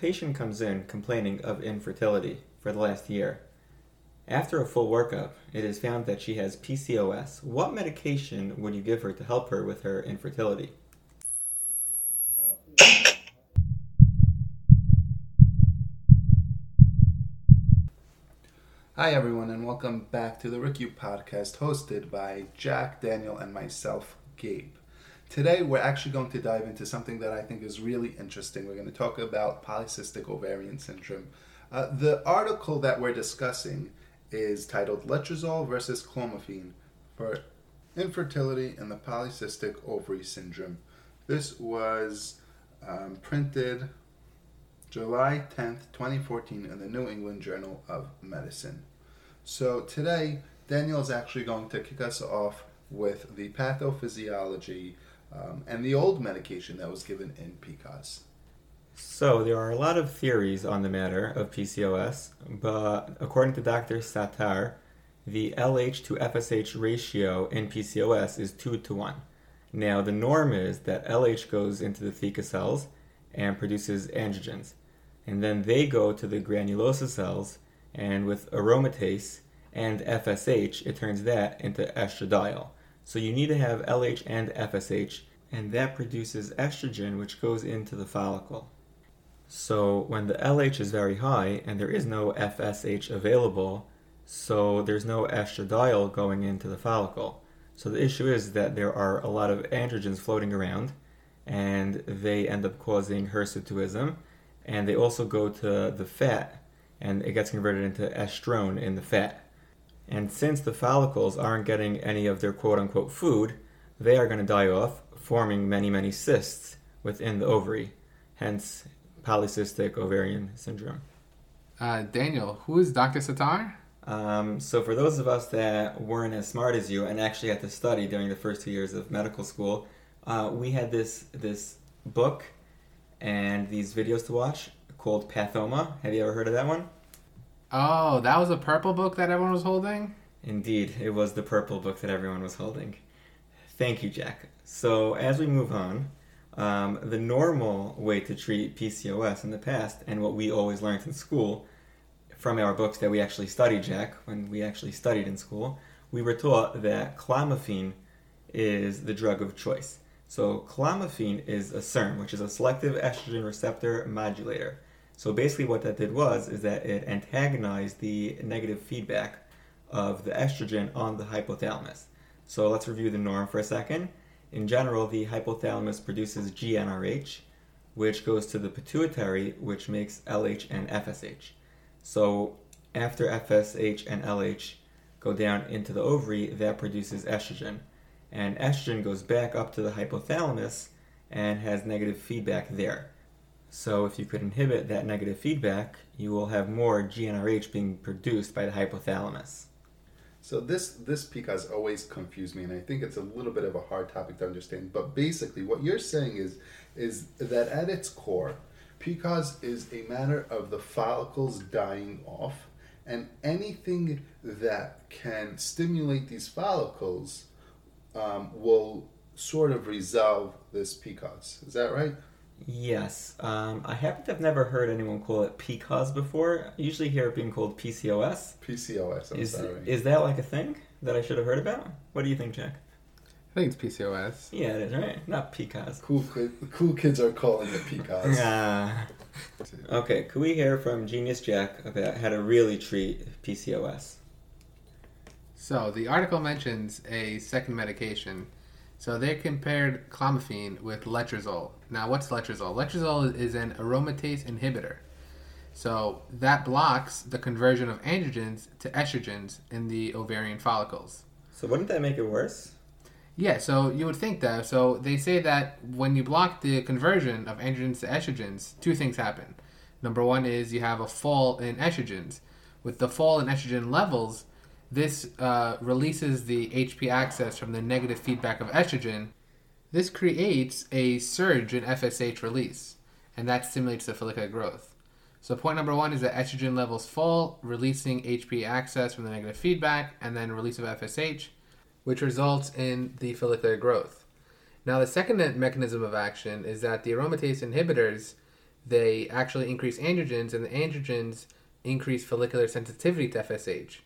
patient comes in complaining of infertility for the last year. After a full workup, it is found that she has PCOS. What medication would you give her to help her with her infertility? Hi, everyone, and welcome back to the RickU podcast hosted by Jack, Daniel, and myself, Gabe. Today, we're actually going to dive into something that I think is really interesting. We're going to talk about polycystic ovarian syndrome. Uh, the article that we're discussing is titled Letrozole versus Clomiphene for Infertility in the Polycystic Ovary Syndrome. This was um, printed July 10th, 2014, in the New England Journal of Medicine. So today, Daniel is actually going to kick us off with the pathophysiology um, and the old medication that was given in PCOS. So, there are a lot of theories on the matter of PCOS, but according to Dr. Sattar, the LH to FSH ratio in PCOS is 2 to 1. Now, the norm is that LH goes into the theca cells and produces androgens, and then they go to the granulosa cells, and with aromatase and FSH, it turns that into estradiol. So you need to have LH and FSH, and that produces estrogen, which goes into the follicle. So when the LH is very high and there is no FSH available, so there's no estradiol going into the follicle. So the issue is that there are a lot of androgens floating around, and they end up causing hirsutism, and they also go to the fat, and it gets converted into estrone in the fat. And since the follicles aren't getting any of their quote unquote food, they are going to die off, forming many, many cysts within the ovary, hence polycystic ovarian syndrome. Uh, Daniel, who is Dr. Sattar? Um, so, for those of us that weren't as smart as you and actually had to study during the first two years of medical school, uh, we had this this book and these videos to watch called Pathoma. Have you ever heard of that one? Oh, that was a purple book that everyone was holding? Indeed, it was the purple book that everyone was holding. Thank you, Jack. So, as we move on, um, the normal way to treat PCOS in the past, and what we always learned in school from our books that we actually studied, Jack, when we actually studied in school, we were taught that clomiphene is the drug of choice. So, clomiphene is a SERM, which is a selective estrogen receptor modulator. So basically, what that did was is that it antagonized the negative feedback of the estrogen on the hypothalamus. So let's review the norm for a second. In general, the hypothalamus produces GnRH, which goes to the pituitary, which makes LH and FSH. So after FSH and LH go down into the ovary, that produces estrogen. And estrogen goes back up to the hypothalamus and has negative feedback there. So if you could inhibit that negative feedback, you will have more GnRH being produced by the hypothalamus. So this this PCOS always confused me, and I think it's a little bit of a hard topic to understand. But basically, what you're saying is is that at its core, PCOS is a matter of the follicles dying off, and anything that can stimulate these follicles um, will sort of resolve this PCOS. Is that right? Yes. Um, I happen to have never heard anyone call it PCOS before. I usually hear it being called PCOS. PCOS, I'm is, sorry. Is that like a thing that I should have heard about? What do you think, Jack? I think it's PCOS. Yeah, it is, right? Not PCOS. Cool, cool kids are calling it PCOS. Ah. okay, could we hear from Genius Jack about how to really treat PCOS? So, the article mentions a second medication so they compared clomiphene with letrozole. Now, what's letrozole? Letrozole is an aromatase inhibitor. So that blocks the conversion of androgens to estrogens in the ovarian follicles. So wouldn't that make it worse? Yeah, so you would think that. So they say that when you block the conversion of androgens to estrogens, two things happen. Number one is you have a fall in estrogens. With the fall in estrogen levels, this uh, releases the HP axis from the negative feedback of estrogen. This creates a surge in FSH release, and that stimulates the follicular growth. So, point number one is that estrogen levels fall, releasing HP axis from the negative feedback, and then release of FSH, which results in the follicular growth. Now, the second mechanism of action is that the aromatase inhibitors they actually increase androgens, and the androgens increase follicular sensitivity to FSH.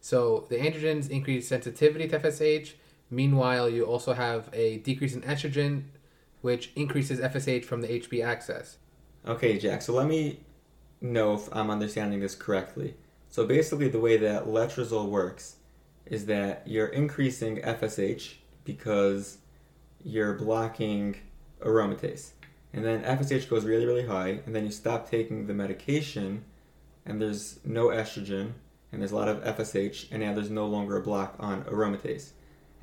So the androgens increase sensitivity to FSH. Meanwhile, you also have a decrease in estrogen, which increases FSH from the HP axis. Okay, Jack, so let me know if I'm understanding this correctly. So basically, the way that letrozole works is that you're increasing FSH because you're blocking aromatase. And then FSH goes really, really high, and then you stop taking the medication, and there's no estrogen, and there's a lot of FSH, and now there's no longer a block on aromatase.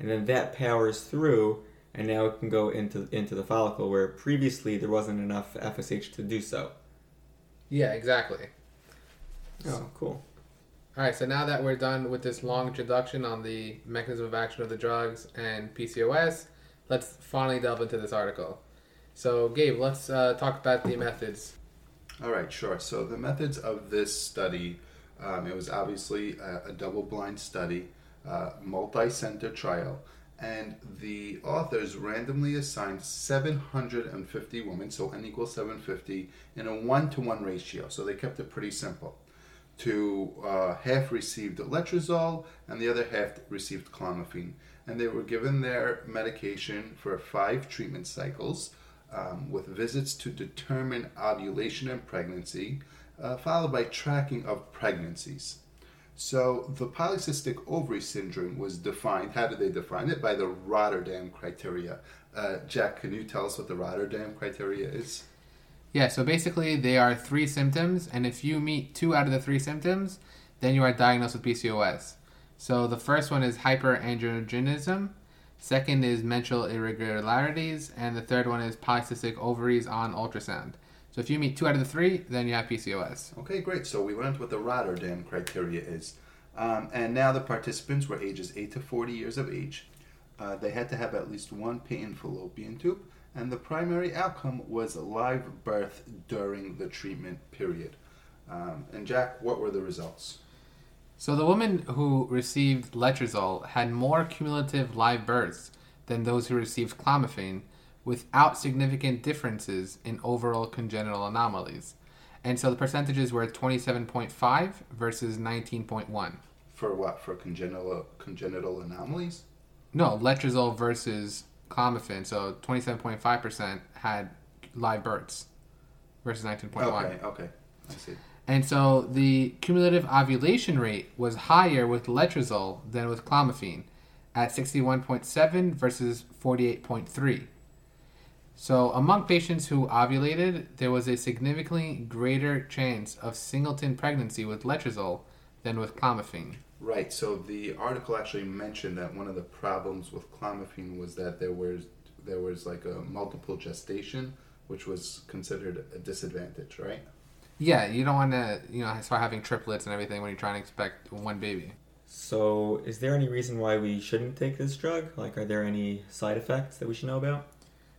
And then that powers through, and now it can go into into the follicle where previously there wasn't enough FSH to do so. Yeah, exactly. Oh, cool. All right, so now that we're done with this long introduction on the mechanism of action of the drugs and PCOS, let's finally delve into this article. So, Gabe, let's uh, talk about the methods. All right, sure. So the methods of this study, um, it was obviously a, a double-blind study, uh, multi-center trial, and the authors randomly assigned 750 women, so n equals 750, in a one-to-one ratio. So they kept it pretty simple. To uh, half received letrozole, and the other half received clomiphene, and they were given their medication for five treatment cycles um, with visits to determine ovulation and pregnancy, uh, followed by tracking of pregnancies. So the polycystic ovary syndrome was defined. How did they define it? By the Rotterdam criteria. Uh, Jack, can you tell us what the Rotterdam criteria is? Yeah, so basically, they are three symptoms, and if you meet two out of the three symptoms, then you are diagnosed with PCOS. So the first one is hyperandrogenism, second is menstrual irregularities, and the third one is polycystic ovaries on ultrasound. So if you meet two out of the three, then you have PCOS. Okay, great. So we learned what the Rotterdam criteria is. Um, and now the participants were ages 8 to 40 years of age. Uh, they had to have at least one patent fallopian tube, and the primary outcome was live birth during the treatment period. Um, and Jack, what were the results? So the women who received letrozole had more cumulative live births than those who received clomiphene, without significant differences in overall congenital anomalies. And so the percentages were 27.5 versus 19.1. For what? For congenital congenital anomalies? No, letrozole versus clomiphene. So 27.5% had live births versus 19.1. Okay, okay. I see. And so the cumulative ovulation rate was higher with letrozole than with clomiphene at 61.7 versus 48.3. So among patients who ovulated, there was a significantly greater chance of singleton pregnancy with letrozole than with clomiphene. Right. So the article actually mentioned that one of the problems with clomiphene was that there was there was like a multiple gestation, which was considered a disadvantage, right? Yeah, you don't want to, you know, start having triplets and everything when you're trying to expect one baby. So, is there any reason why we shouldn't take this drug? Like, are there any side effects that we should know about?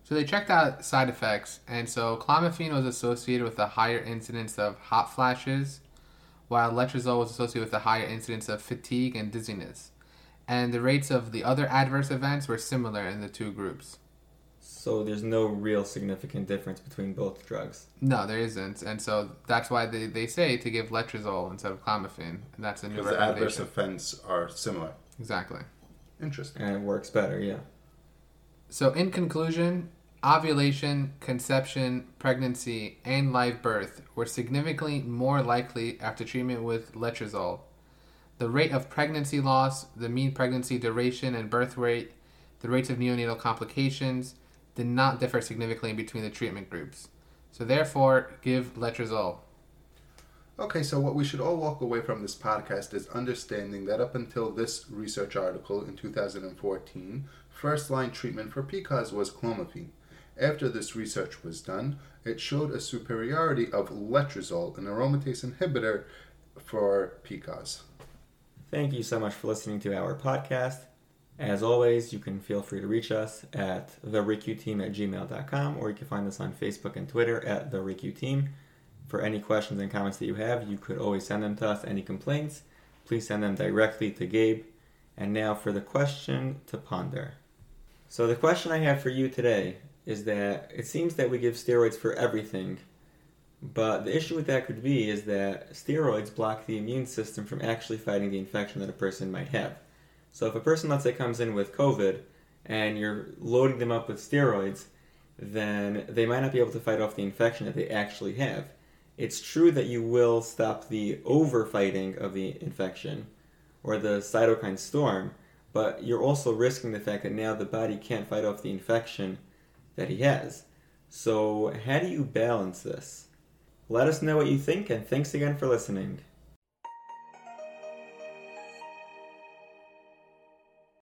So they checked out side effects, and so clomiphene was associated with a higher incidence of hot flashes, while letrozole was associated with a higher incidence of fatigue and dizziness. And the rates of the other adverse events were similar in the two groups. So, there's no real significant difference between both drugs. No, there isn't, and so that's why they, they say to give letrozole instead of clomiphene. And that's a new Because the adverse recommendation. effects are similar. Exactly. Interesting. And it works better, yeah. So, in conclusion, ovulation, conception, pregnancy, and live birth were significantly more likely after treatment with letrozole. The rate of pregnancy loss, the mean pregnancy duration and birth rate, the rates of neonatal complications did not differ significantly between the treatment groups. So, therefore, give letrozole. Okay, so what we should all walk away from this podcast is understanding that up until this research article in 2014, first line treatment for PCOS was clomiphene. After this research was done, it showed a superiority of letrozole, an aromatase inhibitor, for PCOS. Thank you so much for listening to our podcast. As always, you can feel free to reach us at theRICUteam at gmail.com or you can find us on Facebook and Twitter at Team. For any questions and comments that you have, you could always send them to us. Any complaints, please send them directly to Gabe. And now for the question to ponder. So, the question I have for you today is that it seems that we give steroids for everything, But the issue with that could be is that steroids block the immune system from actually fighting the infection that a person might have. So if a person, let's say, comes in with COVID and you're loading them up with steroids, then they might not be able to fight off the infection that they actually have. It's true that you will stop the overfighting of the infection or the cytokine storm, but you're also risking the fact that now the body can't fight off the infection that he has. So, how do you balance this? Let us know what you think, and thanks again for listening.